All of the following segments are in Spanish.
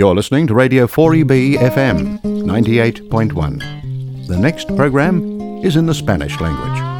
You're listening to Radio 4EB FM 98.1. The next program is in the Spanish language.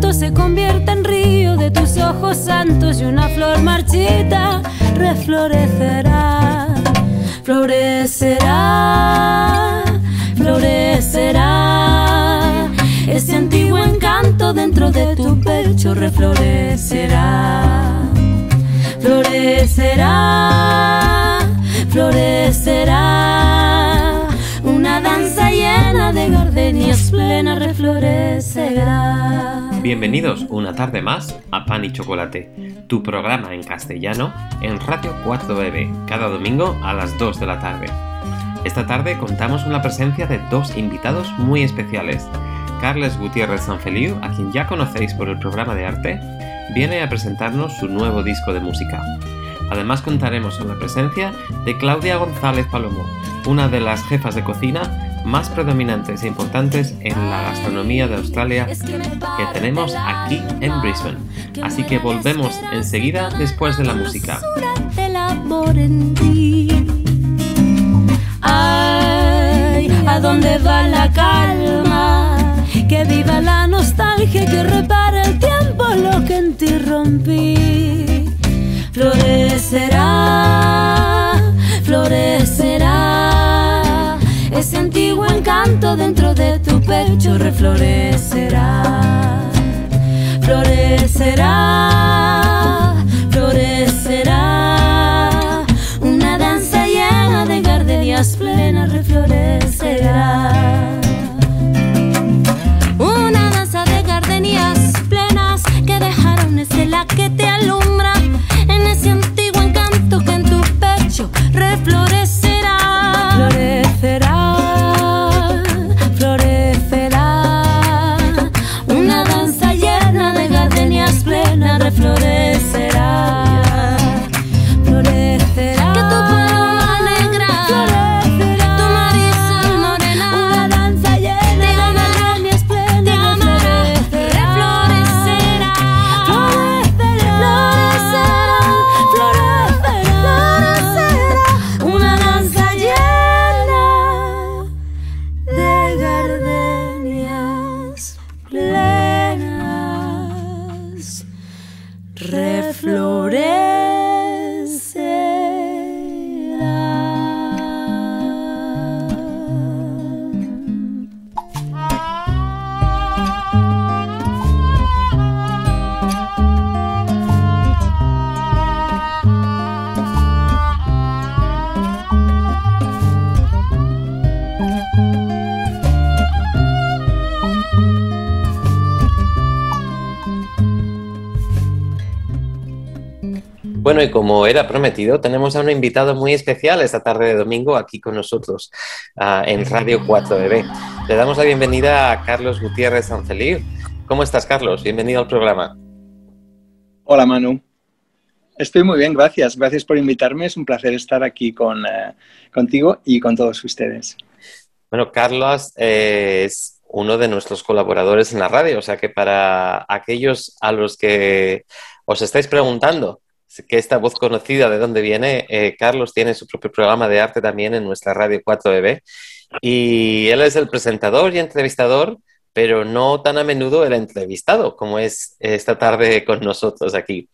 Se convierte en río de tus ojos santos y una flor marchita reflorecerá, florecerá, florecerá. Ese antiguo encanto dentro de tu pecho reflorecerá, florecerá, florecerá. Una danza llena de gardenias plena reflorecerá. Bienvenidos una tarde más a Pan y Chocolate, tu programa en castellano en Radio 4EB, cada domingo a las 2 de la tarde. Esta tarde contamos con la presencia de dos invitados muy especiales. Carles Gutiérrez Sanfeliu, a quien ya conocéis por el programa de arte, viene a presentarnos su nuevo disco de música. Además contaremos con la presencia de Claudia González Palomo, una de las jefas de cocina más predominantes e importantes en la gastronomía de Australia que tenemos aquí en Brisbane. Así que volvemos enseguida después de la música. Ay, ¿a dónde va la calma? Que viva la nostalgia, que repare el tiempo lo que en ti rompí. Florecerá, florecerá. Ese antiguo encanto dentro de tu pecho reflorecerá. Florecerá, florecerá. Una danza llena de gardenias plenas reflorecerá. Una danza de gardenias plenas que dejaron estela que te alumbra en ese antiguo encanto que en tu pecho reflorecerá. Como era prometido, tenemos a un invitado muy especial esta tarde de domingo aquí con nosotros uh, en Radio 4BB. Le damos la bienvenida a Carlos Gutiérrez Sancelí. ¿Cómo estás, Carlos? Bienvenido al programa. Hola, Manu. Estoy muy bien, gracias. Gracias por invitarme. Es un placer estar aquí con, uh, contigo y con todos ustedes. Bueno, Carlos eh, es uno de nuestros colaboradores en la radio, o sea que para aquellos a los que os estáis preguntando que esta voz conocida de dónde viene, eh, Carlos tiene su propio programa de arte también en nuestra radio 4EB y él es el presentador y entrevistador, pero no tan a menudo el entrevistado como es esta tarde con nosotros aquí.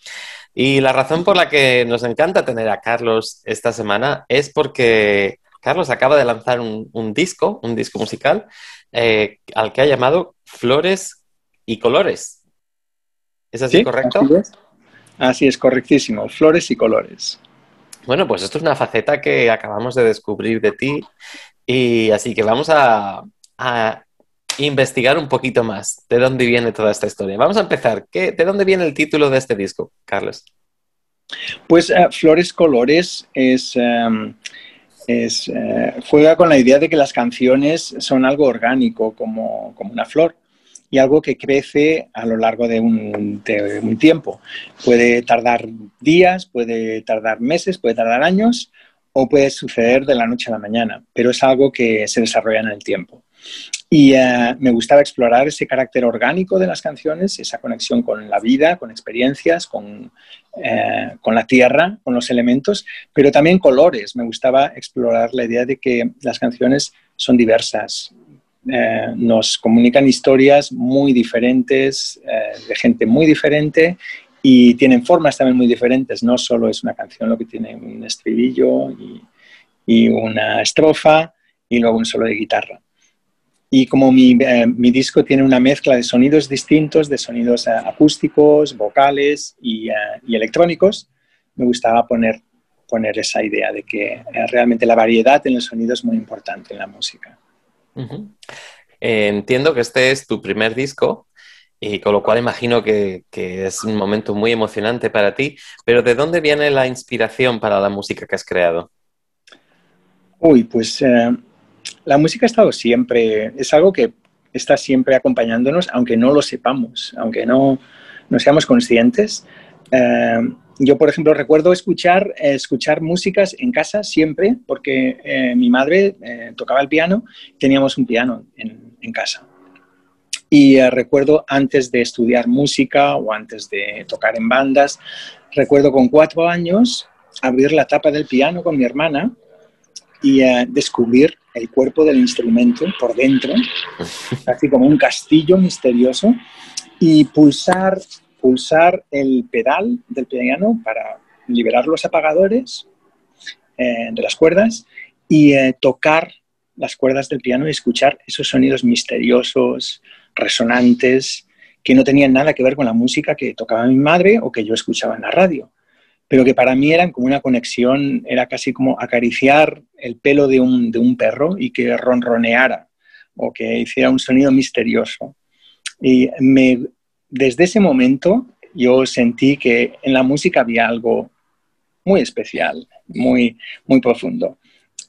Y la razón por la que nos encanta tener a Carlos esta semana es porque Carlos acaba de lanzar un, un disco, un disco musical, eh, al que ha llamado Flores y Colores. ¿Es así ¿Sí? correcto? Así es. Así es, correctísimo. Flores y colores. Bueno, pues esto es una faceta que acabamos de descubrir de ti y así que vamos a, a investigar un poquito más de dónde viene toda esta historia. Vamos a empezar. ¿Qué, ¿De dónde viene el título de este disco, Carlos? Pues uh, Flores Colores es, um, es, uh, juega con la idea de que las canciones son algo orgánico, como, como, una flor, y algo que crece a lo largo de un, tiempo. Puede tardar días, puede tardar meses, puede tardar años, o puede suceder de la noche a la mañana, pero es algo que se desarrolla en el tiempo. Y uh, me gustaba explorar ese carácter orgánico de las canciones, esa conexión con la vida, con experiencias, con, eh, con la tierra, con los elementos, pero también colores. Me gustaba explorar la idea de que las canciones son diversas, eh, nos comunican historias muy diferentes, eh, de gente muy diferente y tienen formas también muy diferentes. No solo es una canción lo que tiene un estribillo y, una estrofa y luego un solo de guitarra. Y como mi, eh, disco tiene una mezcla de sonidos distintos, de sonidos acústicos, vocales y, electrónicos, me gustaba poner, poner esa idea de que realmente la variedad en el sonido es muy importante en la música. Uh -huh. entiendo que este es tu primer disco y con lo cual imagino que, que, es un momento muy emocionante para ti, pero ¿de dónde viene la inspiración para la música que has creado? Uy, pues la música ha estado siempre, es algo que está siempre acompañándonos, aunque no lo sepamos, aunque no, no seamos conscientes. Eh, yo, por ejemplo, recuerdo escuchar, eh, escuchar músicas en casa siempre, porque eh, mi madre eh, tocaba el piano, teníamos un piano en, en casa. Y eh, recuerdo antes de estudiar música o antes de tocar en bandas, recuerdo con cuatro años abrir la tapa del piano con mi hermana y descubrir el cuerpo del instrumento por dentro, así como un castillo misterioso, y pulsar, pulsar el pedal del piano para liberar los apagadores eh, de las cuerdas y eh, tocar las cuerdas del piano y escuchar esos sonidos misteriosos, resonantes, que no tenían nada que ver con la música que tocaba mi madre o que yo escuchaba en la radio pero que para mí eran como una conexión, era casi como acariciar el pelo de un, de un perro y que ronroneara o que hiciera un sonido misterioso. Y me, desde ese momento yo sentí que en la música había algo muy especial, muy, muy profundo.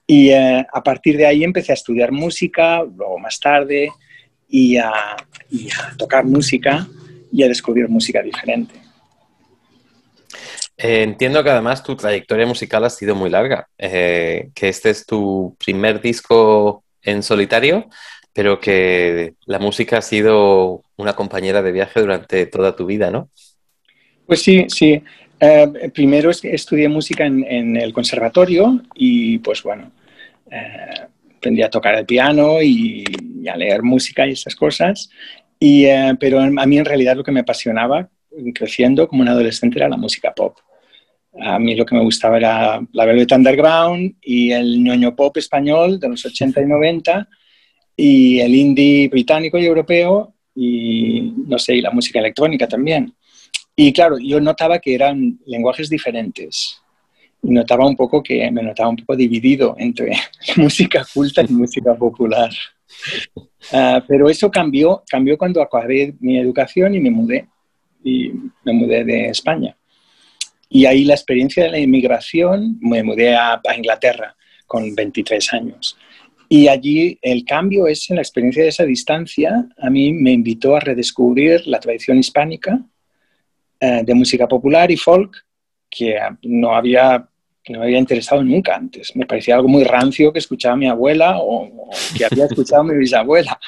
Y eh, a partir de ahí empecé a estudiar música, luego más tarde, y a, tocar música y a descubrir música diferente. Eh, entiendo que además tu trayectoria musical ha sido muy larga, eh, que este es tu primer disco en solitario, pero que la música ha sido una compañera de viaje durante toda tu vida, ¿no? Pues sí, sí. Eh, primero estudié música en, en, el conservatorio y pues bueno, eh, aprendí a tocar el piano y, y, a leer música y esas cosas. Y, eh, pero a mí en realidad lo que me apasionaba creciendo como un adolescente era la música pop. A mí lo que me gustaba era la Velvet Underground y el ñoño pop español de los 80 y 90 y el indie británico y europeo y no sé, y la música electrónica también. Y claro, yo notaba que eran lenguajes diferentes y notaba un poco que me notaba un poco dividido entre música culta y música popular. Uh, pero eso cambió, cambió cuando acabé mi educación y me mudé y me mudé de España. Y ahí la experiencia de la inmigración, me mudé a Inglaterra con 23 años. Y allí el cambio es en la experiencia de esa distancia. A mí me invitó a redescubrir la tradición hispánica eh, de música popular y folk que no había, no me había interesado nunca antes. Me parecía algo muy rancio que escuchaba mi abuela o, que había escuchado mi bisabuela.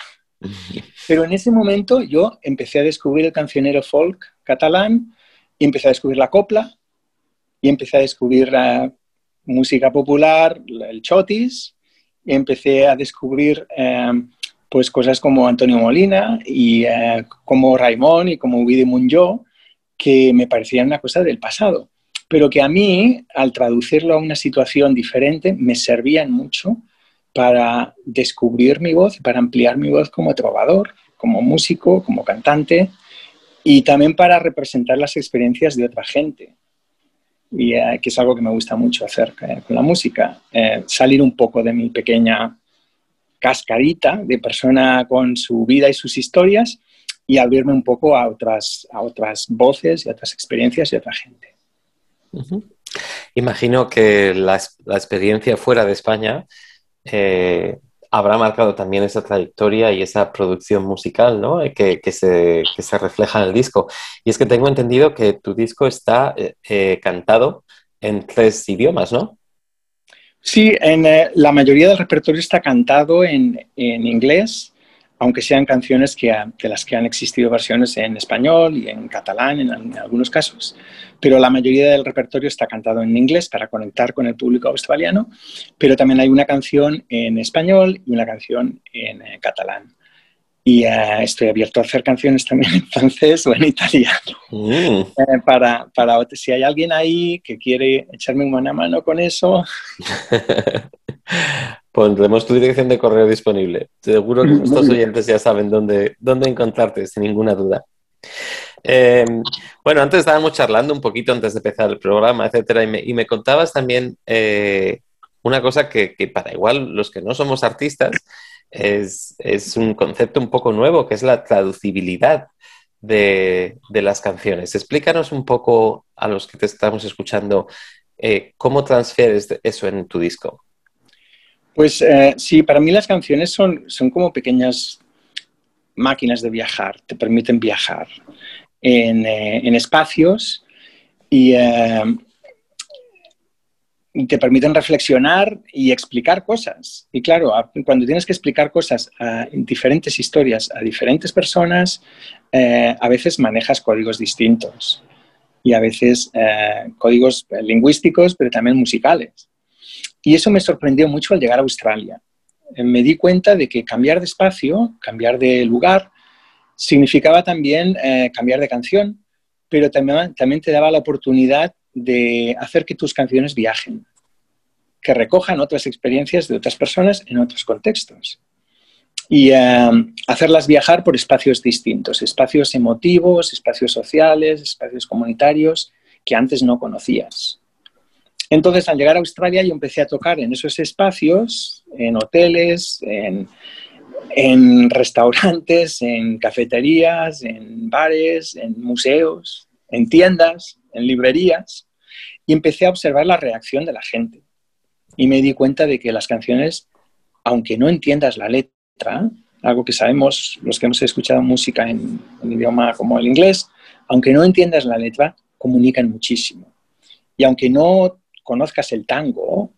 Pero en ese momento yo empecé a descubrir el cancionero folk catalán y empecé a descubrir la copla y empecé a descubrir la música popular, el chotis, empecé a descubrir eh, pues cosas como Antonio Molina y eh, como Raimón y como Vide Munjó, que me parecían una cosa del pasado, pero que a mí, al traducirlo a una situación diferente, me servían mucho para descubrir mi voz, para ampliar mi voz como trovador, como músico, como cantante y también para representar las experiencias de otra gente. Y eh, que es algo que me gusta mucho hacer eh, con la música, eh, salir un poco de mi pequeña cascarita de persona con su vida y sus historias y abrirme un poco a otras, a otras voces y a otras experiencias de otra gente. Imagino que la, la, experiencia fuera de España habrá marcado también esa trayectoria y esa producción musical ¿no? Eh, que, que, se, que, se, refleja en el disco. Y es que tengo entendido que tu disco está eh, eh cantado en tres idiomas, ¿no? Sí, en, eh, la mayoría del repertorio está cantado en, en inglés, aunque sean canciones que, de las que han existido versiones en español y en catalán en, en, algunos casos, pero la mayoría del repertorio está cantado en inglés para conectar con el público australiano, pero también hay una canción en español y una canción en eh, catalán. Y uh, estoy abierto a hacer canciones también en francés o en italiano. Mm. Eh, para, para si hay alguien ahí que quiere echarme una mano con eso. Pondremos tu dirección de correo disponible. Seguro que nuestros oyentes ya saben dónde, dónde encontrarte, sin ninguna duda. Eh, bueno, antes estábamos charlando un poquito antes de empezar el programa, etcétera, y me, contabas también eh, una cosa que, para igual los que no somos artistas es, un concepto un poco nuevo, que es la traducibilidad de, las canciones. Explícanos un poco a los que te estamos escuchando eh, cómo transfieres eso en tu disco. Pues sí, para mí las canciones son como pequeñas máquinas de viajar, te permiten viajar en, eh, en espacios y, eh, te permiten reflexionar y explicar cosas. Y claro, cuando tienes que explicar cosas a diferentes historias a diferentes personas, eh, a veces manejas códigos distintos y a veces códigos lingüísticos, pero también musicales. Y eso me sorprendió mucho al llegar a Australia. Me di cuenta de que cambiar de espacio, cambiar de lugar, significaba también eh, cambiar de canción, pero también, también te daba la oportunidad de hacer que tus canciones viajen, que recojan otras experiencias de otras personas en otros contextos. Y eh, hacerlas viajar por espacios distintos, espacios emotivos, espacios sociales, espacios comunitarios que antes no conocías. Entonces, al llegar a Australia, yo empecé a tocar en esos espacios, en hoteles, en, en restaurantes, en cafeterías, en bares, en museos, en tiendas, en librerías, y empecé a observar la reacción de la gente. Y me di cuenta de que las canciones, aunque no entiendas la letra, algo que sabemos los que hemos escuchado música en un idioma como el inglés, aunque no entiendas la letra, comunican muchísimo. Y aunque no conozcas el tango,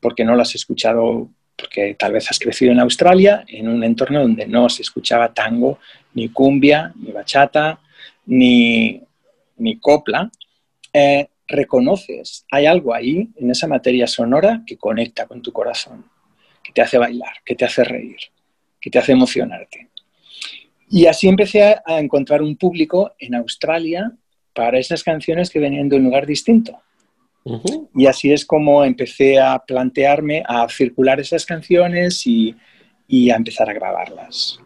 porque no lo has escuchado, porque tal vez has crecido en Australia, en un entorno donde no se escuchaba tango, ni cumbia, ni bachata, ni, ni copla, eh, reconoces, hay algo ahí en esa materia sonora que conecta con tu corazón, que te hace bailar, que te hace reír, que te hace emocionarte. Y así empecé a, encontrar un público en Australia para esas canciones que venían de un lugar distinto Uh -huh. Y así es como empecé a plantearme a circular esas canciones y, y a empezar a grabarlas.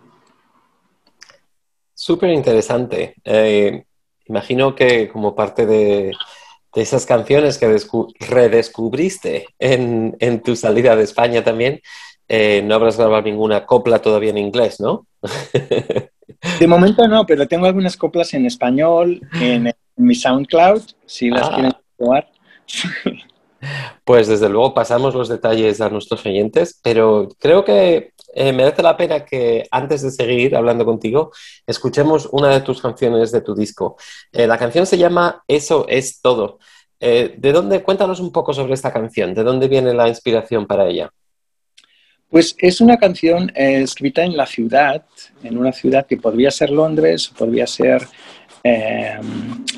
Súper interesante. Eh, imagino que como parte de, de esas canciones que redescubriste en, en, tu salida de España también, eh, no habrás grabado ninguna copla todavía en inglés, ¿no? de momento no, pero tengo algunas coplas en español, en mi SoundCloud, si las Ah. quieren probar. Pues desde luego pasamos los detalles a nuestros oyentes, pero creo que eh, merece la pena que antes de seguir hablando contigo, escuchemos una de tus canciones de tu disco. Eh, la canción se llama Eso es todo. Eh, ¿de dónde? Cuéntanos un poco sobre esta canción, ¿de dónde viene la inspiración para ella? Pues es una canción escrita en la ciudad, en una ciudad que podría ser Londres, podría ser,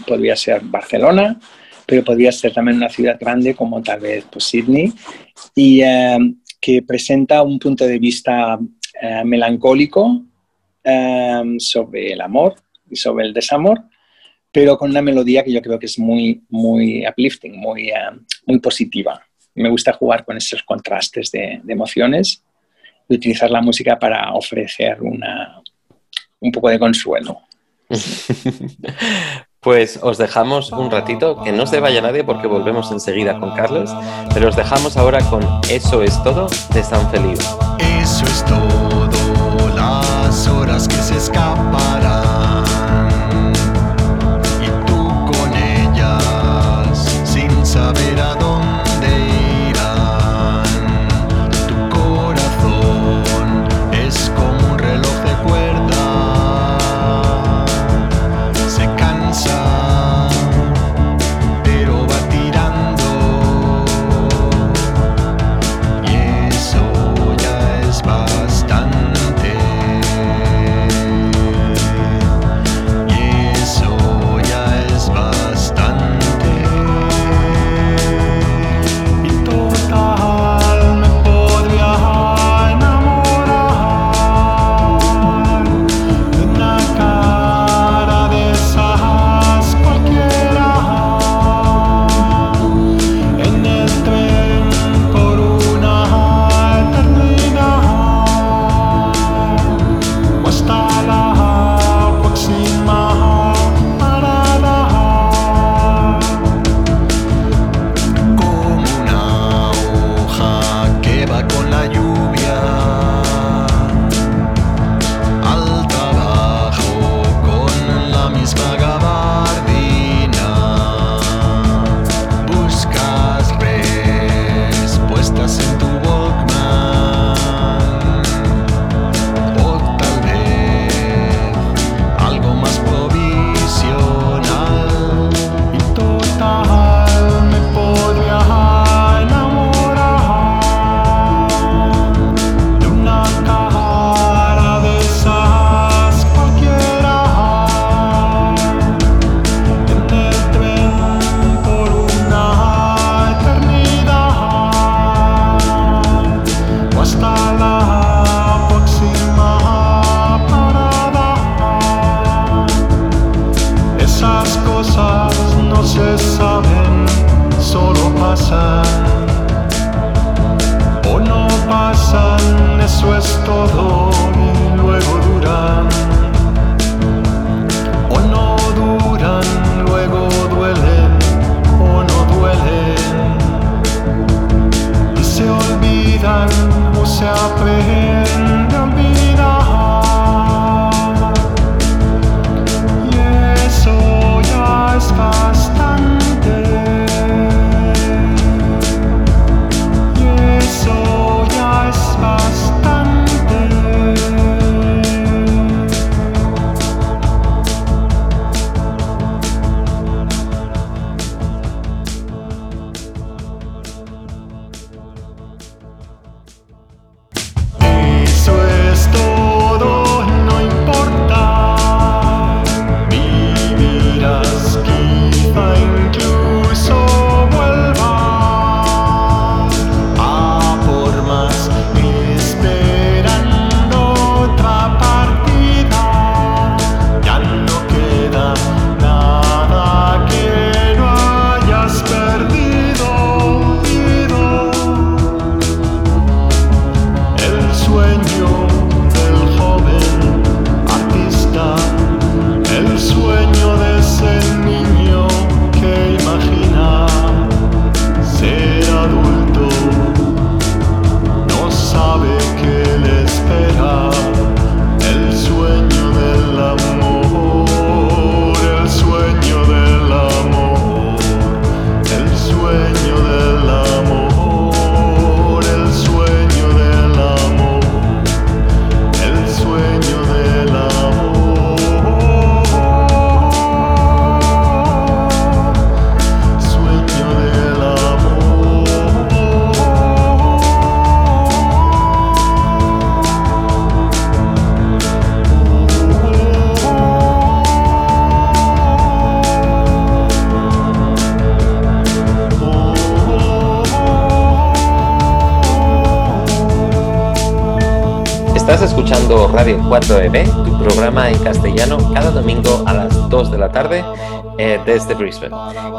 podría ser Barcelona, pero podría ser también una ciudad grande como tal vez pues, Sydney, y eh, que presenta un punto de vista eh, melancólico eh, sobre el amor y sobre el desamor, pero con una melodía que yo creo que es muy, muy uplifting, muy, eh, muy positiva. Me gusta jugar con esos contrastes de, de emociones y utilizar la música para ofrecer una, un poco de consuelo. Pues os dejamos un ratito, que no se vaya nadie porque volvemos enseguida con Carlos, pero os dejamos ahora con Eso es todo de San Feliu. Eso es todo, las horas que se escaparán. Y tú con ellas, sin saber a dónde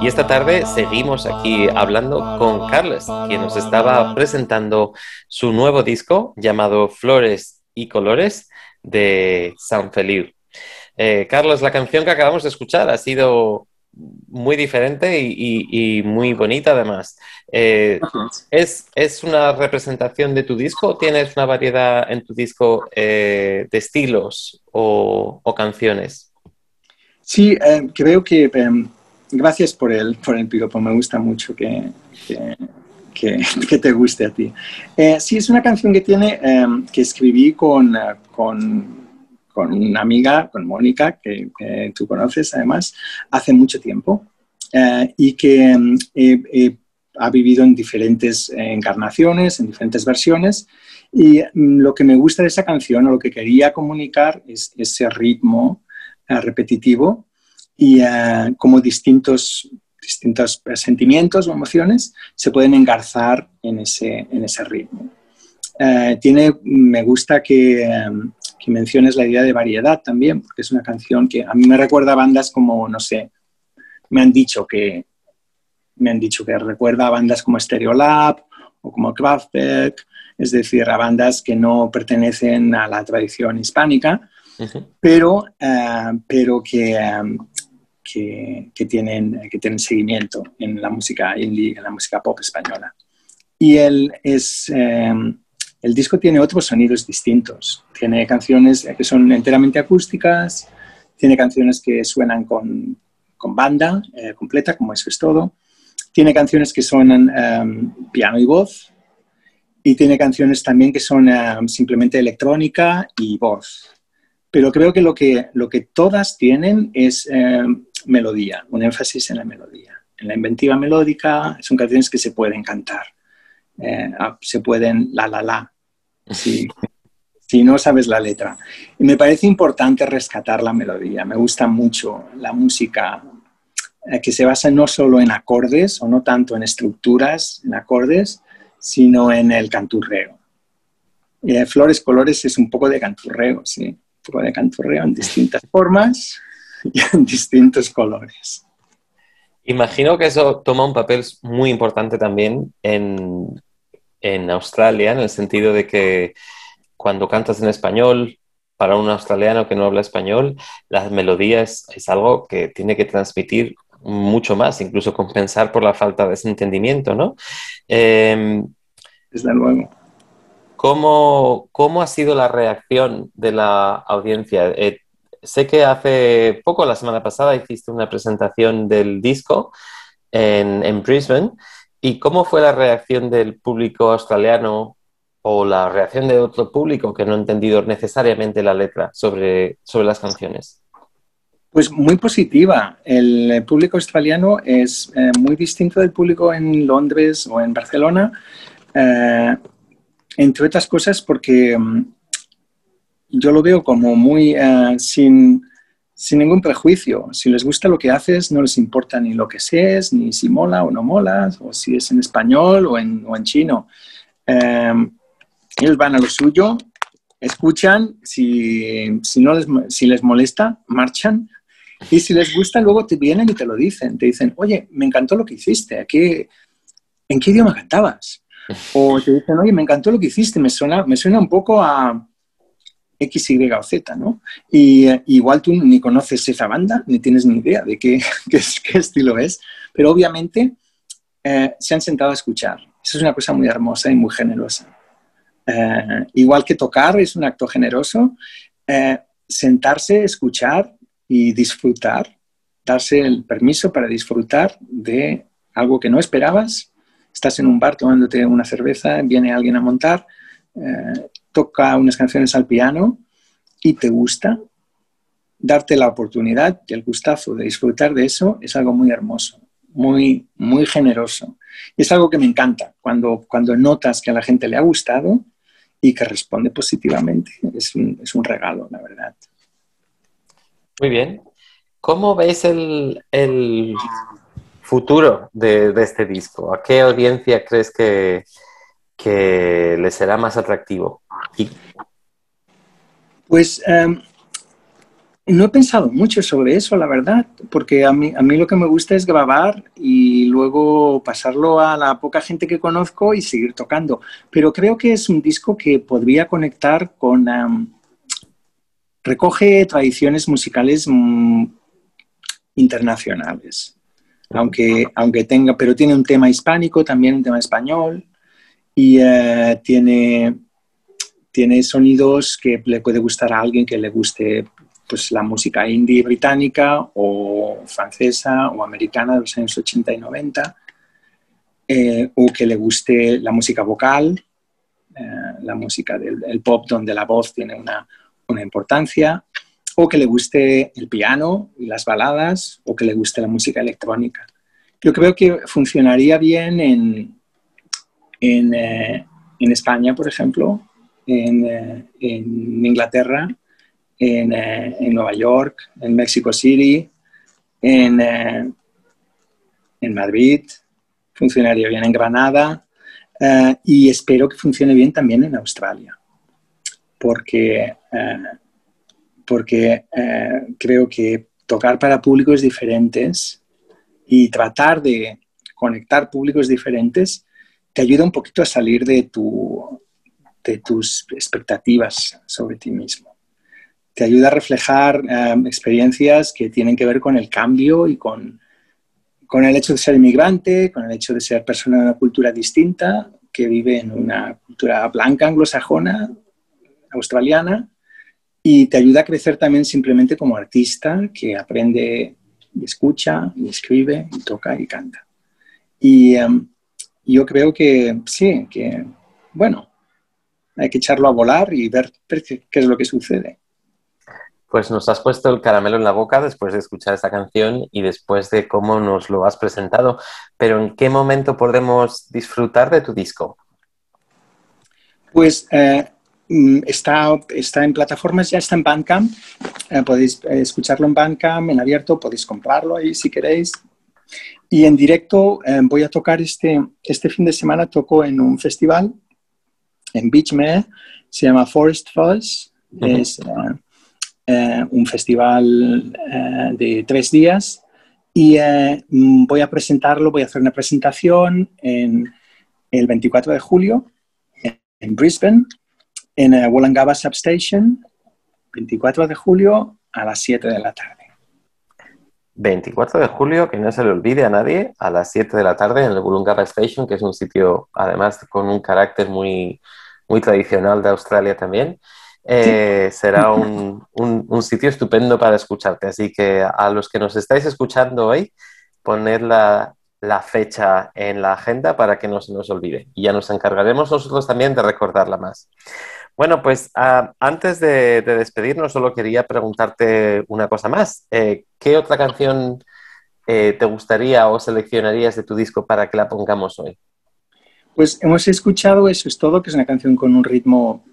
Y esta tarde seguimos aquí hablando con Carles, quien nos estaba presentando su nuevo disco llamado Flores y Colores de San Feliu. Eh, Carlos, la canción que acabamos de escuchar ha sido muy diferente y, muy bonita además. Eh, ¿es, ¿es, una representación de tu disco? ¿Tienes una variedad en tu disco eh, de estilos o, canciones? Sí, eh, creo que em, gracias por el, por el piropo, me gusta mucho que, que, que, te guste a ti. sí, es una canción que tiene, em, que escribí con, con con una amiga, con Mónica, que, tú conoces además, hace mucho tiempo eh, y que mm, ha vivido en diferentes encarnaciones, en diferentes versiones. Y mm, lo que me gusta de esa canción, o lo que quería comunicar, es ese ritmo eh, repetitivo y uh, como distintos, distintos sentimientos o emociones se pueden engarzar en ese, en ese ritmo. tiene, me gusta que, que menciones la idea de variedad también, porque es una canción que a mí me recuerda a bandas como, no sé, me han dicho que me han dicho que recuerda a bandas como Stereolab o como Kraftwerk, es decir, a bandas que no pertenecen a la tradición hispánica, pero, eh, pero que, eh, que, que, tienen, que tienen seguimiento en la música indie, en la música pop española. Y él es, eh, el disco tiene otros sonidos distintos. Tiene canciones que son enteramente acústicas, tiene canciones que suenan con, con banda eh, completa, como eso es todo. Tiene canciones que suenan em, piano y voz. Y tiene canciones también que son em, simplemente electrónica y voz. Pero creo que lo que, lo que todas tienen es melodía, un énfasis en la melodía. En la inventiva melódica son canciones que se pueden cantar. Eh, se pueden la la la, si, si no sabes la letra. Y me parece importante rescatar la melodía. Me gusta mucho la música eh, que se basa no solo en acordes o no tanto en estructuras, en acordes, sino en el canturreo. Eh, Flores Colores es un poco de canturreo, sí, un poco de canturreo en distintas formas y en distintos colores. Imagino que eso toma un papel muy importante también en, en Australia, en el sentido de que cuando cantas en español, para un australiano que no habla español, las melodías es algo que tiene que transmitir mucho más, incluso compensar por la falta de ese entendimiento, ¿no? Eh, Desde luego. ¿cómo, ¿Cómo ha sido la reacción de la audiencia? Eh, sé que hace poco, la semana pasada, hiciste una presentación del disco en, Brisbane ¿Y cómo fue la reacción del público australiano o la reacción de otro público que no ha entendido necesariamente la letra sobre, sobre las canciones? Pues muy positiva. El público australiano es eh, muy distinto del público en Londres o en Barcelona, eh, entre otras cosas porque mm, yo lo veo como muy eh, sin sin ningún prejuicio. Si les gusta lo que haces, no les importa ni lo que seas, ni si mola o no mola, o si es en español o en, o en chino. Em, ellos van a lo suyo, escuchan, si, si, no les, si les molesta, marchan. Y si les gusta, luego te vienen y te lo dicen. Te dicen, oye, me encantó lo que hiciste. ¿Qué, ¿En qué idioma cantabas? O te dicen, oye, me encantó lo que hiciste. Me suena, me suena un poco a, X, Y o Z, ¿no? Y eh, igual tú ni conoces esa banda, ni tienes ni idea de qué, qué, estilo es, pero obviamente eh, se han sentado a escuchar. Eso es una cosa muy hermosa y muy generosa. Eh, igual que tocar es un acto generoso, sentarse, escuchar y disfrutar, darse el permiso para disfrutar de algo que no esperabas. Estás en un bar tomándote una cerveza, viene alguien a montar, toca unas canciones al piano y te gusta, darte la oportunidad y el gustazo de disfrutar de eso es algo muy hermoso, muy, muy generoso. Y es algo que me encanta cuando, cuando notas que a la gente le ha gustado y que responde positivamente. Es un, es un regalo, la verdad. Muy bien. ¿Cómo ves el, el futuro de, de, este disco? ¿A qué audiencia crees que, que le será más atractivo. Y Pues em, no he pensado mucho sobre eso, la verdad, porque a mí, a mí lo que me gusta es grabar y luego pasarlo a la poca gente que conozco y seguir tocando. Pero creo que es un disco que podría conectar con... Em, recoge tradiciones musicales mm, internacionales, aunque, aunque tenga, pero tiene un tema hispánico, también un tema español y eh, tiene, tiene sonidos que le puede gustar a alguien que le guste pues, la música indie británica o francesa o americana de los años 80 y 90, eh, o que le guste la música vocal, eh, la música del pop donde la voz tiene una, una importancia, o que le guste el piano y las baladas, o que le guste la música electrónica. Yo creo que funcionaría bien en, en, eh, en España, por ejemplo, en, en Inglaterra, en, eh, en, Nueva York, en Mexico City, en, eh, en Madrid, funcionaría bien en Granada eh, y espero que funcione bien también en Australia, porque, porque creo que tocar para públicos diferentes y tratar de conectar públicos diferentes te ayuda un poquito a salir de, tu, de tus expectativas sobre ti mismo te ayuda a reflejar em, experiencias que tienen que ver con el cambio y con, con el hecho de ser inmigrante, con el hecho de ser persona de una cultura distinta, que vive en una cultura blanca anglosajona, australiana, y te ayuda a crecer también simplemente como artista que aprende y escucha y escribe y toca y canta. Y yo creo que sí, que bueno, hay que echarlo a volar y ver qué es lo que sucede. Pues nos has puesto el caramelo en la boca después de escuchar esta canción y después de cómo nos lo has presentado. Pero ¿en qué momento podremos disfrutar de tu disco? Pues eh, mm, está, está en plataformas, ya está en Bandcamp. Eh, podéis eh, escucharlo en Bandcamp, en abierto, podéis comprarlo ahí si queréis. Y en directo voy a tocar este, este fin de semana, toco en un festival en Beachmere, se llama Forest Fuzz. Es eh, un festival eh, de tres días y eh, mm, voy a presentarlo, voy a hacer una presentación en el 24 de julio en, Brisbane, en Wollongabba Substation, 24 de julio a las 7 de la tarde. 24 de julio, que no se le olvide a nadie, a las 7 de la tarde en el Wollongabba Station, que es un sitio además con un carácter muy, muy tradicional de Australia también. Eh, será un, sitio estupendo para escucharte. Así que a los que nos estáis escuchando hoy, poned la, fecha en la agenda para que no se nos olvide. Y ya nos encargaremos nosotros también de recordarla más. Bueno, pues ah, antes de, despedirnos, solo quería preguntarte una cosa más. Eh, ¿Qué otra canción eh, te gustaría o seleccionarías de tu disco para que la pongamos hoy? Pues hemos escuchado Eso es todo, que es una canción con un ritmo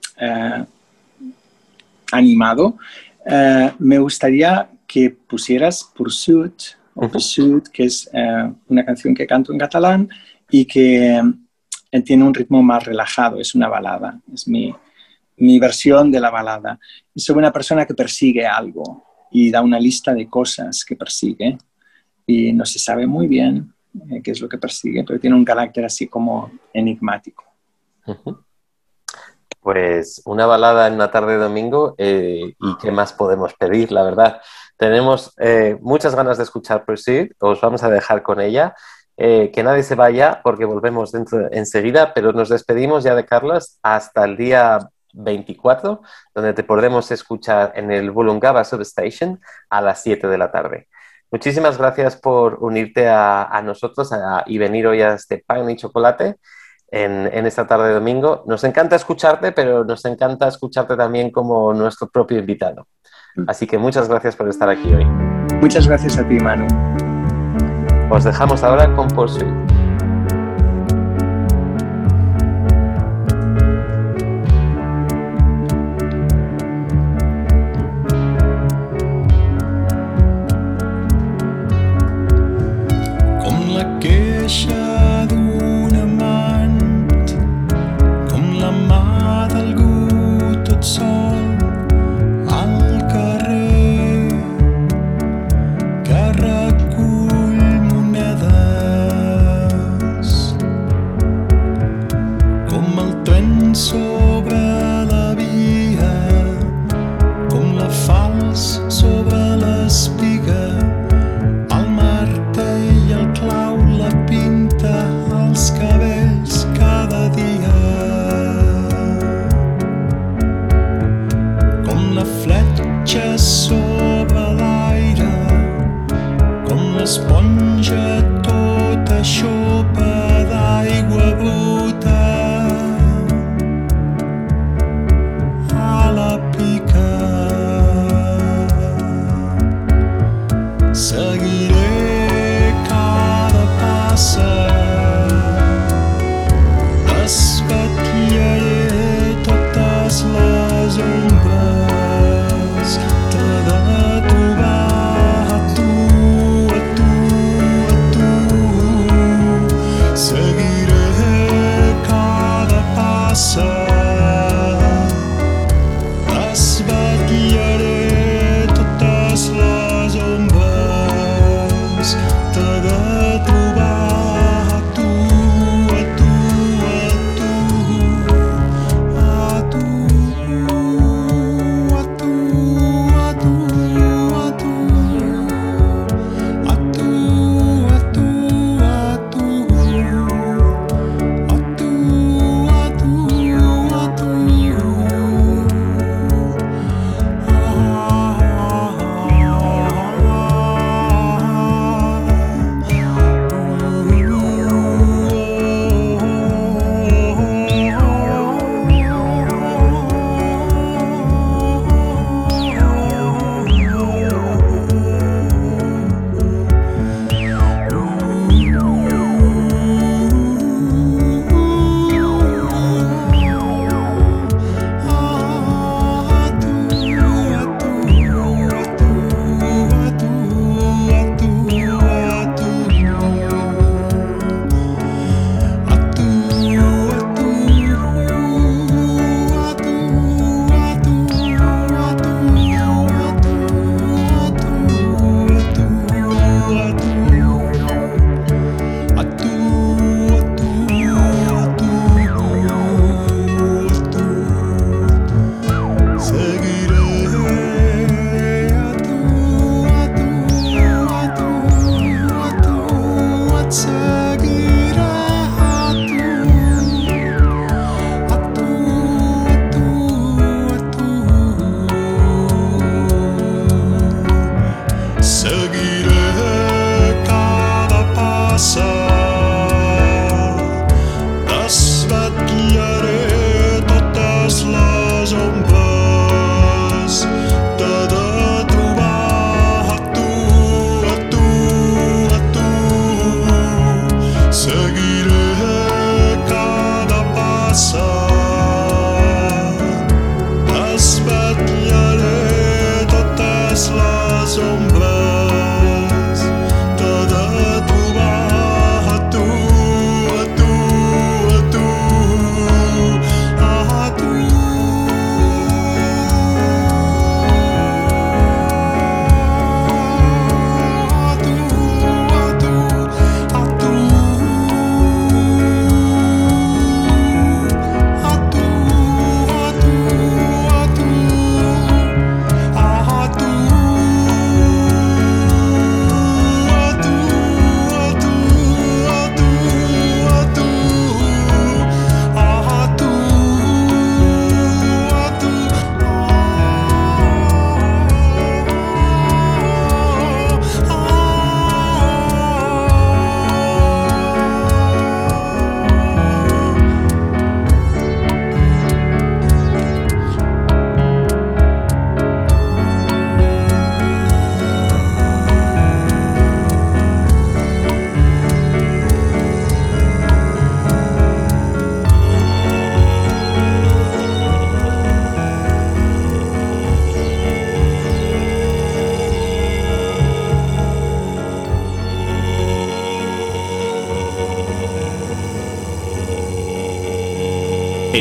animado, eh, me gustaría que pusieras Pursuit, o Pursuit, que es una canción que canto en catalán y que tiene un ritmo más relajado, es una balada, es mi, mi versión de la balada. Soy una persona que persigue algo y da una lista de cosas que persigue y no se sabe muy bien qué es lo que persigue, pero tiene un carácter así como enigmático. Pues una balada en una tarde de domingo eh, y qué más podemos pedir, la verdad. Tenemos eh, muchas ganas de escuchar Pursuit, os vamos a dejar con ella. Eh, que nadie se vaya porque volvemos dentro enseguida, pero nos despedimos ya de Carlos hasta el día 24, donde te podremos escuchar en el Wollongabba Substation a las 7 de la tarde. Muchísimas gracias por unirte a, nosotros y venir hoy a este pan y chocolate en, esta tarde de domingo. Nos encanta escucharte, pero nos encanta escucharte también como nuestro propio invitado. Mm. Así que muchas gracias por estar aquí hoy. Muchas gracias a ti, Manu. Os dejamos ahora con Pursuit.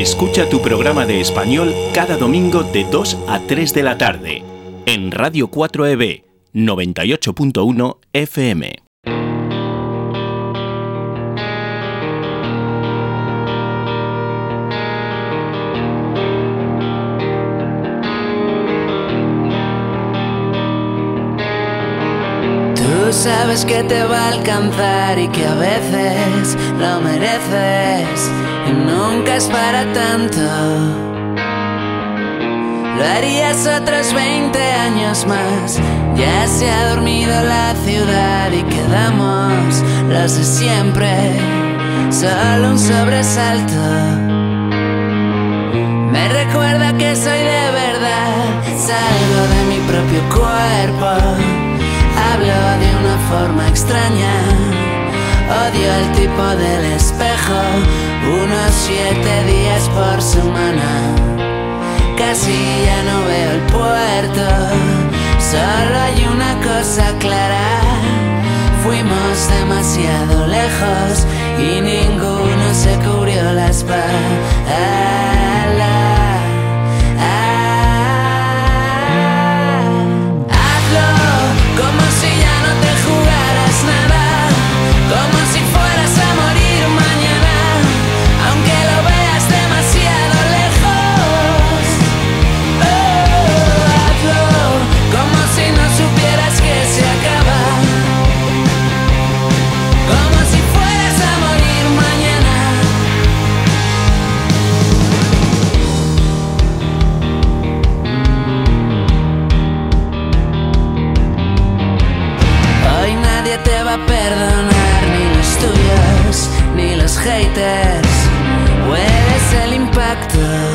Escucha tu programa de español cada domingo de 2 a 3 de la tarde en Radio 4EB 98.1 FM. Tú sabes que te va a alcanzar y que a veces lo mereces nunca es para tanto. Lo harías otros 20 años más. Ya se ha dormido la ciudad y quedamos los de siempre. Solo un sobresalto. Me recuerda que soy de verdad. Salgo de mi propio cuerpo hablo de una forma extraña. Odio el tipo del espejo, unos siete días por semana. Casi ya no veo el puerto, solo hay una cosa clara. Fuimos demasiado lejos y ninguno se cubrió haters, hueles el impacto.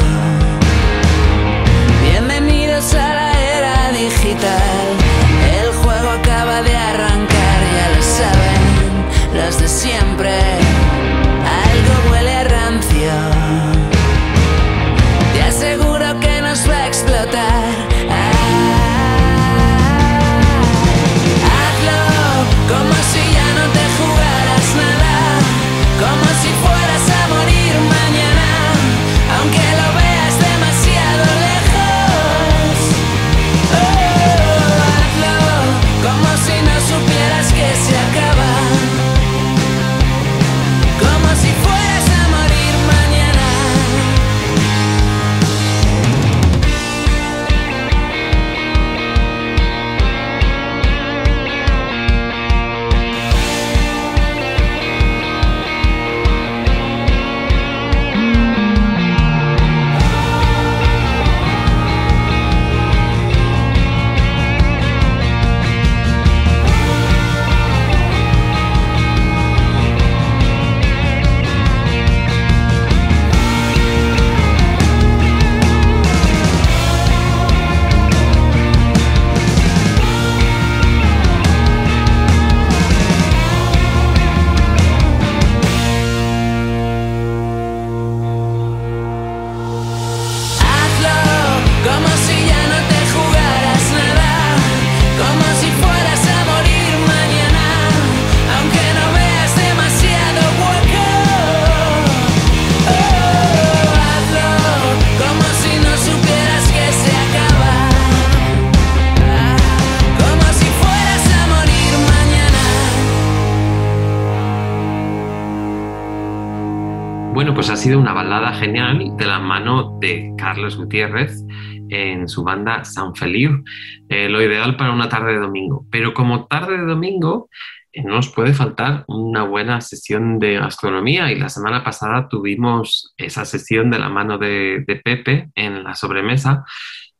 La espalda. genial de la mano de Carlos Gutiérrez en su banda San Feliu. Eh, lo ideal para una tarde de domingo. Pero como tarde de domingo, eh, no nos puede faltar una buena sesión de gastronomía y la semana pasada tuvimos esa sesión de la mano de, Pepe en la sobremesa.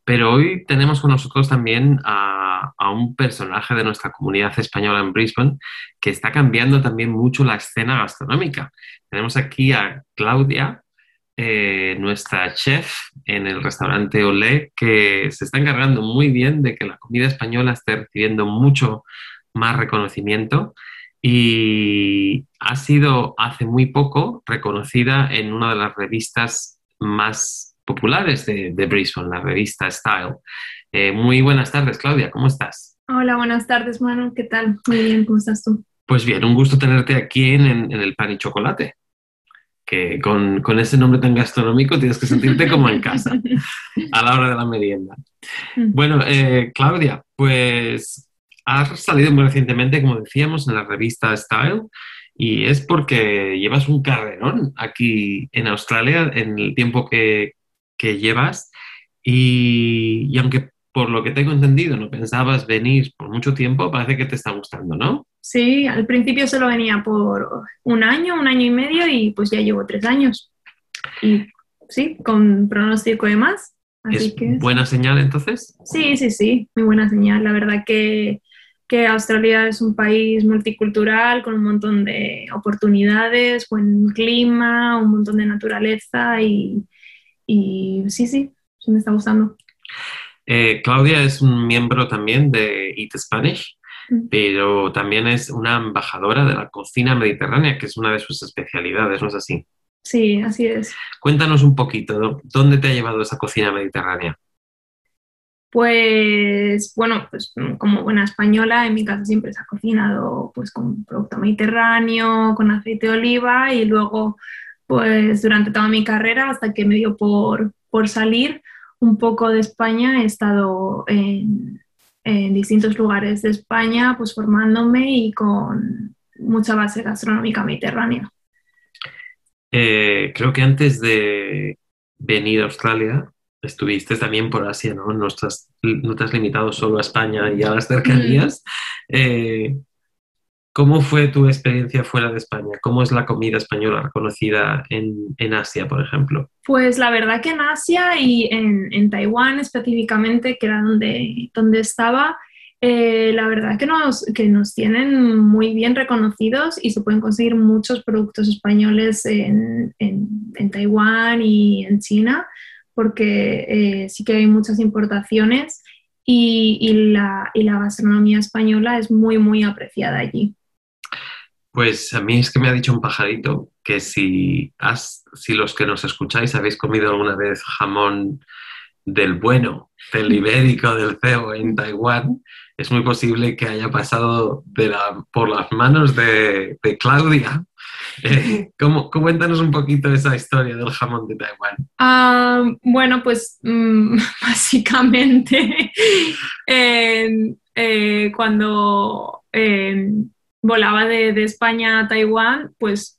Pero hoy tenemos con nosotros también a, a, un personaje de nuestra comunidad española en Brisbane que está cambiando también mucho la escena gastronómica. Tenemos aquí a Claudia, eh, nuestra chef en el restaurante Olé, que se está encargando muy bien de que la comida española esté recibiendo mucho más reconocimiento y ha sido hace muy poco reconocida en una de las revistas más populares de, Brisbane, la revista Style. Eh, muy buenas tardes, Claudia, ¿cómo estás? Hola, buenas tardes, Manu, ¿qué tal? Muy bien, ¿cómo estás tú? Pues bien, un gusto tenerte aquí en el pan y chocolate que con, con, ese nombre tan gastronómico tienes que sentirte como en casa a la hora de la merienda. Mm. Bueno, eh, Claudia, pues has salido muy recientemente, como decíamos, en la revista Style y es porque llevas un carrerón aquí en Australia en el tiempo que, que llevas y, y, aunque por lo que tengo entendido, no pensabas venir por mucho tiempo, parece que te está gustando, ¿no? Sí, al principio solo venía por un año, un año y medio y pues ya llevo tres años. Y sí, con pronóstico de más. Así ¿Es que buena señal entonces? sí, sí, sí, muy buena señal. La verdad que, que Australia es un país multicultural con un montón de oportunidades, buen clima, un montón de naturaleza y, y sí, sí, sí me está gustando. Eh, Claudia es un miembro también de Eat Spanish, Mm. pero también es una embajadora de la cocina mediterránea, que es una de sus especialidades, ¿no es así? Sí, así es. Cuéntanos un poquito, ¿dó- ¿dónde te ha llevado esa cocina mediterránea? Pues bueno, pues como buena española, en mi casa siempre se ha cocinado pues con producto mediterráneo, con aceite de oliva y luego pues durante toda mi carrera hasta que me dio por, por salir un poco de España he estado en, en distintos lugares de España pues formándome y con mucha base gastronómica mediterránea. Eh, creo que antes de venir a Australia estuviste también por Asia, ¿no? No, estás- no te has limitado solo a España y a las cercanías. Eh, ¿cómo fue tu experiencia fuera de España? ¿Cómo es la comida española reconocida en, en Asia, por ejemplo? Pues la verdad que en Asia y en, en Taiwán específicamente, que era donde, donde estaba, eh, la verdad que nos, que nos tienen muy bien reconocidos y se pueden conseguir muchos productos españoles en, en- Taiwán y en China, porque eh, sí que hay muchas importaciones y, y la, y la gastronomía española es muy, muy apreciada allí. Pues a mí es que me ha dicho un pajarito que si, has, si los que nos escucháis habéis comido alguna vez jamón del bueno, del ibérico, del cebo en Taiwán, es muy posible que haya pasado de la- por las manos de, de Claudia. Eh, ¿cómo- cuéntanos un poquito esa historia del jamón de Taiwán. Ah, bueno, pues mm, básicamente en- eh, cuando eh, volaba de, de España a Taiwán, pues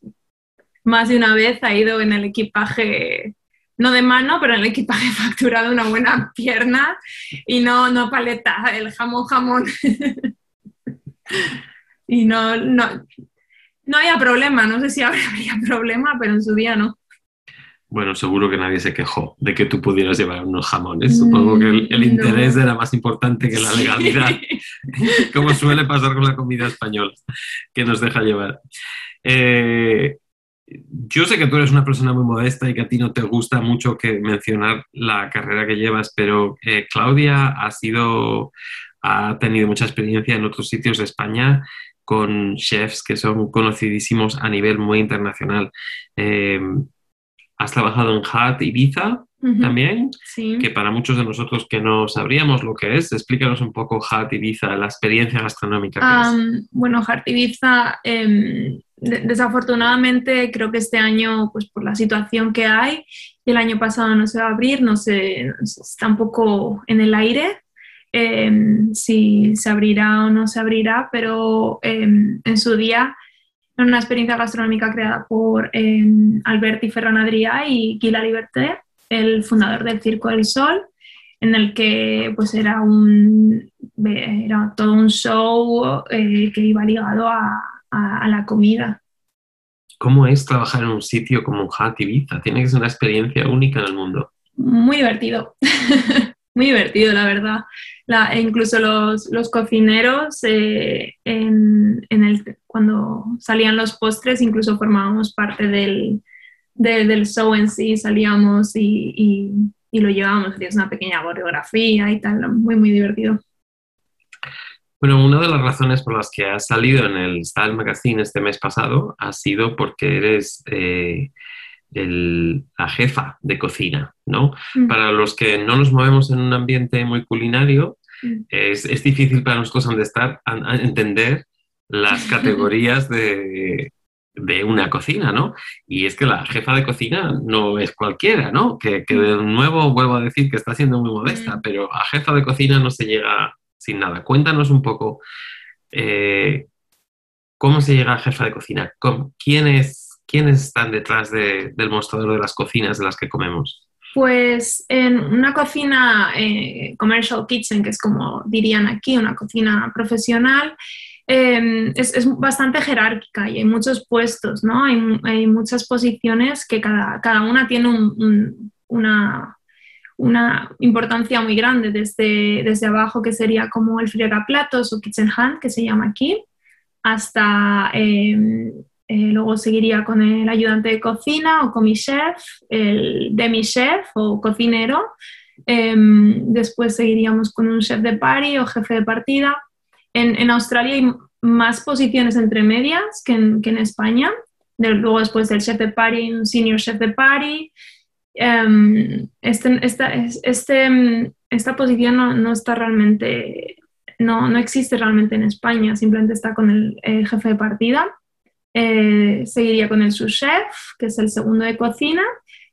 más de una vez ha ido en el equipaje, no de mano, pero en el equipaje facturado una buena pierna y no, no paleta, el jamón jamón. y no, no, no había problema, no sé si habría problema, pero en su día no. Bueno, seguro que nadie se quejó de que tú pudieras llevar unos jamones. Supongo que el, el Mm, interés no. era más importante que la legalidad. como suele pasar con la comida española, que nos deja llevar. Eh, yo sé que tú eres una persona muy modesta y que a ti no te gusta mucho que mencionar la carrera que llevas, pero eh, Claudia ha sido, ha tenido mucha experiencia en otros sitios de España con chefs que son conocidísimos a nivel muy internacional. Eh, has trabajado en Hat Ibiza Ujú, también Sí. que para muchos de nosotros que no sabríamos lo que es, explícanos un poco Hat Ibiza, la experiencia gastronómica que es. Bueno, Heart Ibiza, de- desafortunadamente creo que este año, pues por la situación que hay, el año pasado no se va a abrir, no sé, está un poco en el aire em, si se abrirá o no se abrirá, pero em, en su día una experiencia gastronómica creada por em, Alberti Ferran Adrià y Guy Liberté, el fundador del Circo del Sol, en el que pues era un era todo un show eh, que iba ligado a, a- a la comida. ¿Cómo es trabajar en un sitio como Hat Ibiza? Tiene que ser una experiencia única en el mundo. Muy divertido, muy divertido, la verdad. La- e incluso los, los cocineros, eh, en, en el, cuando salían los postres, incluso formábamos parte del, de- del show en sí, salíamos y, y- y lo llevábamos, hacías una pequeña coreografía y tal, muy, muy divertido. Bueno, una de las razones por las que has salido en el Style Magazine este mes pasado ha sido porque eres eh, el- la jefa de cocina, ¿no? Mm. Para los que no nos movemos en un ambiente muy culinario. Es, es difícil para nosotros donde estar a- a entender las categorías de, de una cocina, ¿no? Y es que la jefa de cocina no es cualquiera, ¿no? Que, que de nuevo vuelvo a decir que está siendo muy modesta, Mm. pero a jefa de cocina no se llega sin nada. Cuéntanos un poco eh, cómo se llega a jefa de cocina, ¿Cómo- quiénes, quiénes están detrás de- del mostrador de las cocinas de las que comemos. Pues en una cocina eh, commercial kitchen, que es como dirían aquí, una cocina profesional, eh, es, es, bastante jerárquica y hay muchos puestos, ¿no? Hay, hay muchas posiciones que cada, cada una tiene un, un, una, una, importancia muy grande, desde, desde abajo, que sería como el fregaplatos o kitchen hand, que se llama aquí, hasta eh, eh, luego seguiría con el ayudante de cocina o con mi chef, el demi chef o cocinero. Eh, después seguiríamos con un chef de party o jefe de partida. En, en Australia hay más posiciones entre medias que en, que en España. De, luego después del chef de party, un senior chef de party. Um, este, esta, este, esta posición no, no está realmente, no, no, existe realmente en España, simplemente está con el, el jefe de partida. Eh, seguiría con el sous-chef, que es el segundo de cocina,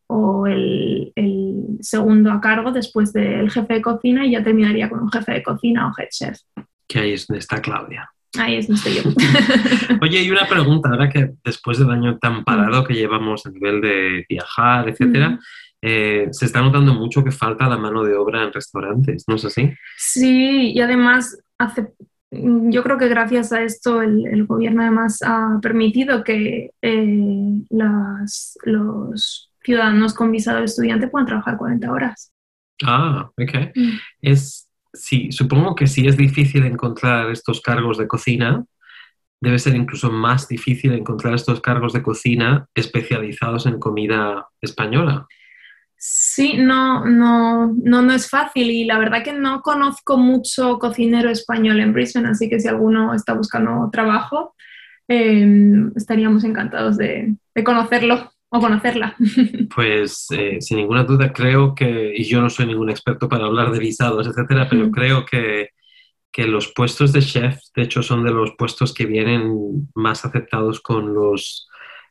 o el, el, segundo a cargo después del jefe de cocina, y ya terminaría con un jefe de cocina o head chef. Que ahí es donde está Claudia. Ahí es donde estoy yo. Oye, y una pregunta, ahora que después del año tan parado que llevamos a nivel de viajar, etcétera, mm. eh, se está notando mucho que falta la mano de obra en restaurantes, ¿no es así? Sí, y además hace yo creo que gracias a esto el, el gobierno además ha permitido que eh, las, los ciudadanos con visado de estudiante puedan trabajar 40 horas. Ah, ok. Mm. Es, sí, supongo que si es difícil encontrar estos cargos de cocina, debe ser incluso más difícil encontrar estos cargos de cocina especializados en comida española. Sí, no, no, no, no es fácil y la verdad que no conozco mucho cocinero español en Brisbane, así que si alguno está buscando trabajo, eh, estaríamos encantados de, de, conocerlo o conocerla. Pues eh, sin ninguna duda creo que, y yo no soy ningún experto para hablar de visados, etcétera, pero mm. creo que, que los puestos de chef, de hecho, son de los puestos que vienen más aceptados con los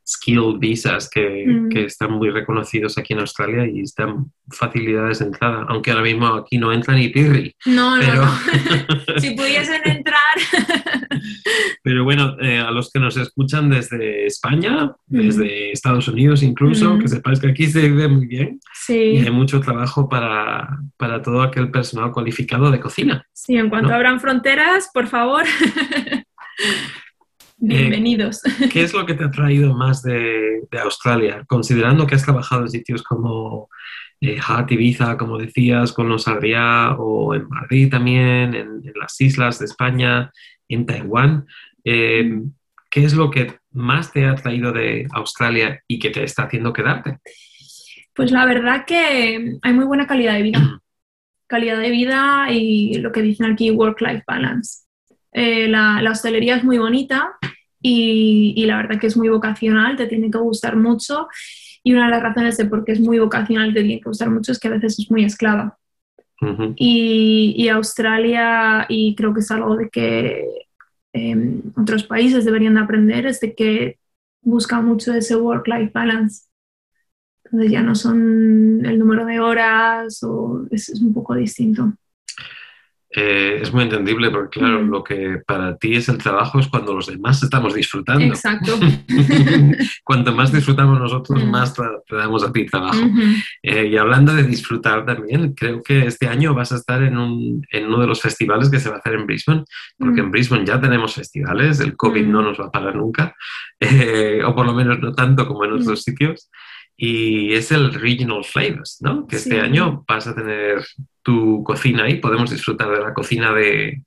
skilled visas que, mm. que, están muy reconocidos aquí en Australia y están facilidades de entrada, aunque ahora mismo aquí no entra ni Pirri. No, pero... no, no. si pudiesen entrar. pero bueno, eh, a los que nos escuchan desde España, mm. desde Estados Unidos incluso, mm. que sepáis que aquí se vive muy bien sí. y hay mucho trabajo para, para todo aquel personal cualificado de cocina. Sí, en cuanto ¿no? abran fronteras, por favor. Bienvenidos. Eh, ¿Qué es lo que te ha traído más de, de, Australia? Considerando que has trabajado en sitios como eh, Hart, Ibiza, como decías, con los Adrià, o en Madrid también, en, en, las islas de España, en Taiwán. Eh, ¿Qué es lo que más te ha traído de Australia y que te está haciendo quedarte? Pues la verdad que hay muy buena calidad de vida. calidad de vida y lo que dicen aquí, work-life balance. Eh, la, la, hostelería es muy bonita y, y, la verdad que es muy vocacional, te tiene que gustar mucho. Y una de las razones de por qué es muy vocacional, te tiene que gustar mucho, es que a veces es muy esclava. Uh -huh. y, y, Australia, y creo que es algo de que eh, otros países deberían de aprender, es de que busca mucho ese work-life balance. Entonces ya no son el número de horas o es, es un poco distinto. Eh, es muy entendible porque, claro, mm. lo que para ti es el trabajo es cuando los demás estamos disfrutando. Exacto. Cuanto más disfrutamos nosotros, mm. más te damos a ti trabajo. Mm -hmm. eh, y hablando de disfrutar también, creo que este año vas a estar en, un, en uno de los festivales que se va a hacer en Brisbane, porque en Brisbane ya tenemos festivales, el COVID no nos va a parar nunca, eh, o por lo menos no tanto como en otros sitios y es el Regional Flavors, ¿no? Que sí. este año vas a tener tu cocina ahí, podemos disfrutar de la cocina de,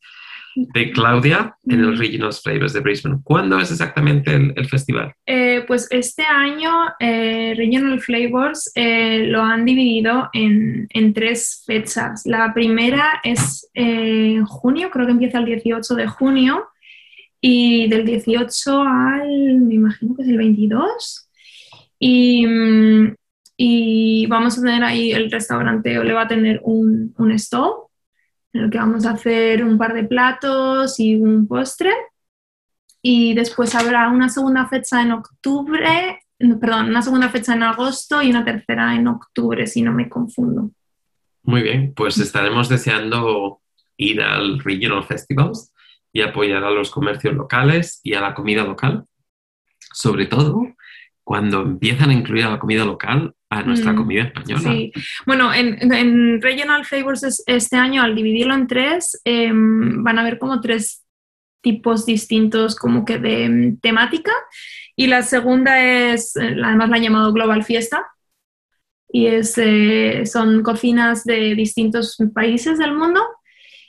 de Claudia en el Regional Flavors de Brisbane. ¿Cuándo es exactamente el, el festival? Eh, pues este año eh, Regional Flavors eh, lo han dividido en, en, tres fechas. La primera es en junio, creo que empieza el 18 de junio, y del 18 al, me imagino que es el 22 y, y, vamos a tener ahí el restaurante, le va a tener un, un stall en el que vamos a hacer un par de platos y un postre. Y después habrá una segunda fecha en octubre, perdón, una segunda fecha en agosto y una tercera en octubre, si no me confundo. Muy bien, pues estaremos deseando ir al Regional Festivals y apoyar a los comercios locales y a la comida local, sobre todo cuando empiezan a incluir a la comida local a nuestra Mm, comida española. Sí. Bueno, en, en Regional Flavors es- este año, al dividirlo en tres, em, van a haber como tres tipos distintos como que de em, temática. Y la segunda es, eh, además la han llamado Global Fiesta. Y es, eh, son cocinas de distintos países del mundo.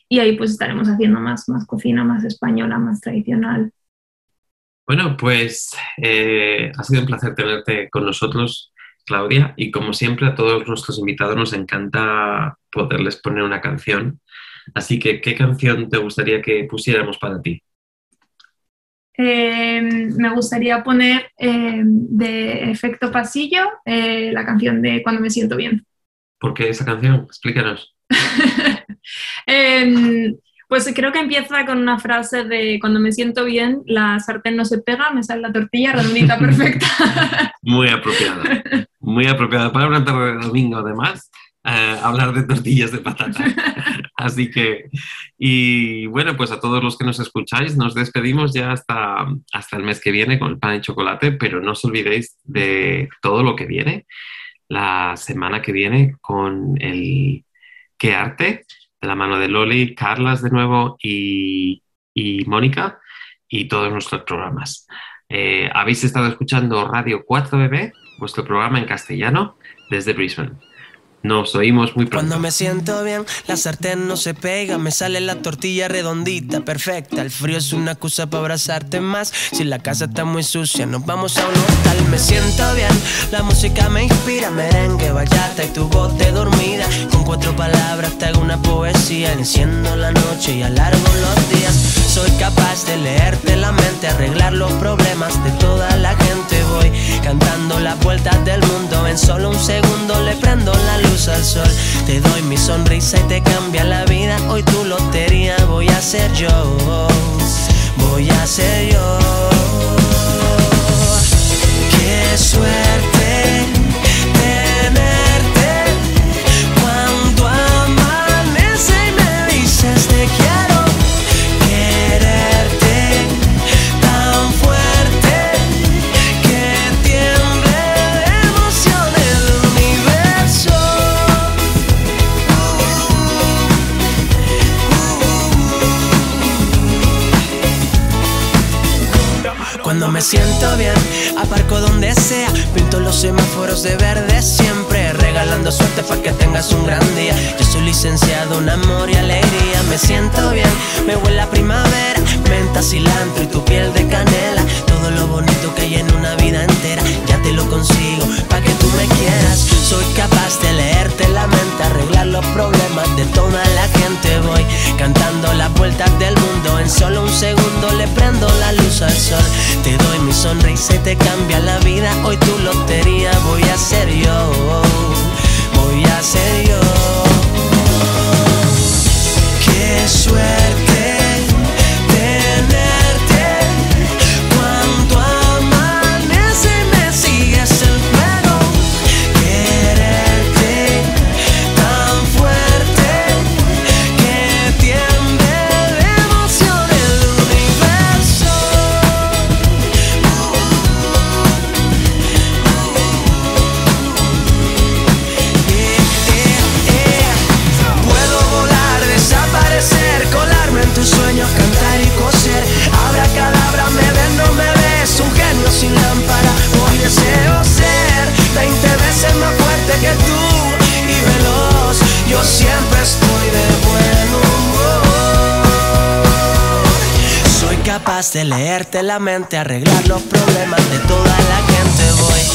Y ahí pues estaremos haciendo más, más cocina, más española, más tradicional. Bueno, pues eh, ha sido un placer tenerte con nosotros, Claudia, y como siempre a todos nuestros invitados nos encanta poderles poner una canción. Así que, ¿qué canción te gustaría que pusiéramos para ti? Eh, me gustaría poner eh, de efecto pasillo eh, la canción de Cuando me siento bien. ¿Por qué esa canción? Explícanos. Pues creo que empieza con una frase de Cuando me siento bien, la sartén no se pega, me sale la tortilla redondita perfecta. Muy apropiada. Muy apropiada para una tarde de domingo, además, eh, hablar de tortillas de patata. Así que, y bueno, pues a todos los que nos escucháis, nos despedimos ya hasta, hasta el mes que viene con el pan y chocolate, pero no os olvidéis de todo lo que viene la semana que viene con el Qué Arte, de la mano de Loli, Carlas de nuevo y, y Mónica y todos nuestros programas. Eh, habéis estado escuchando Radio 4BB, vuestro programa en castellano, desde Brisbane. Nos oímos muy pronto. Cuando me siento bien, la sartén no se pega, me sale la tortilla redondita, perfecta. El frío es una excusa para abrazarte más. Si la casa está muy sucia, nos vamos a un hotel. Me siento bien, la música me inspira, merengue, bachata y tu voz de dormida. Con cuatro palabras te hago una poesía, enciendo la noche y alargo los días. Soy capaz de leerte la mente, arreglar los problemas de cantando las vueltas del mundo, en solo un segundo le prendo la luz al sol. Te doy mi sonrisa y te cambia la vida. Hoy tu lotería voy a ser yo. Voy a ser yo. Qué suerte me siento bien, aparco donde sea, pinto los semáforos de verde siempre, regalando suerte para que tengas un gran día. Yo soy licenciado en amor y alegría, me siento bien, me huele a primavera, menta, cilantro y tu piel de canela, todo lo bonito que hay en una vida entera, ya te lo consigo, para que tú me quieras. Soy capaz de leerte la mente, arreglar los problemas de toda la gente. Voy cantando las vueltas del mundo, en solo un segundo le prendo la luz al sol. Te doy mi sonrisa y te cambia la vida. Hoy tu lotería voy a ser yo. Voy a ser yo. Qué suerte de leerte la mente, arreglar los problemas de toda la gente. Voy.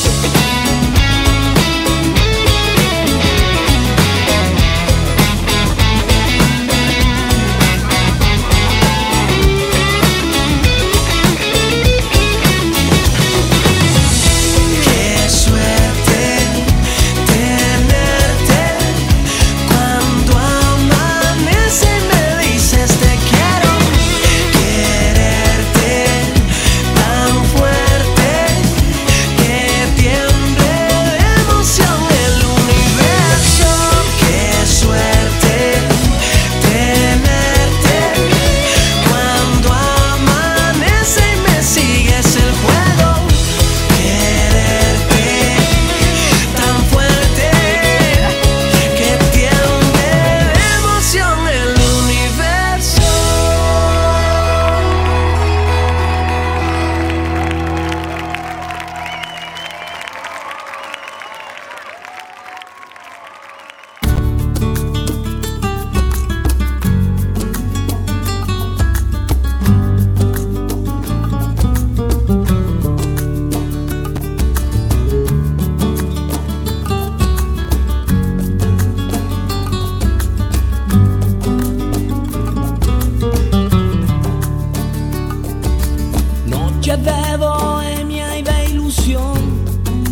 noches de bohemia y de ilusión,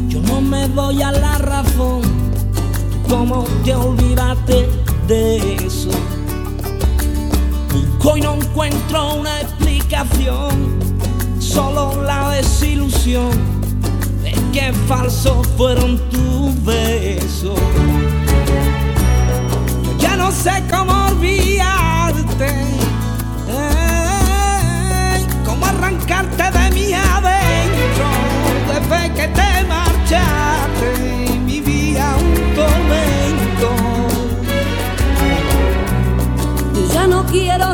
yo no me doy a la razón. ¿Cómo te olvidaste de eso? Hoy no encuentro una explicación, solo la desilusión de que falsos fueron tus besos. Ya no sé cómo olvidarte de mi adentro, desde que te marchaste, vivía un tormento. Yo ya no quiero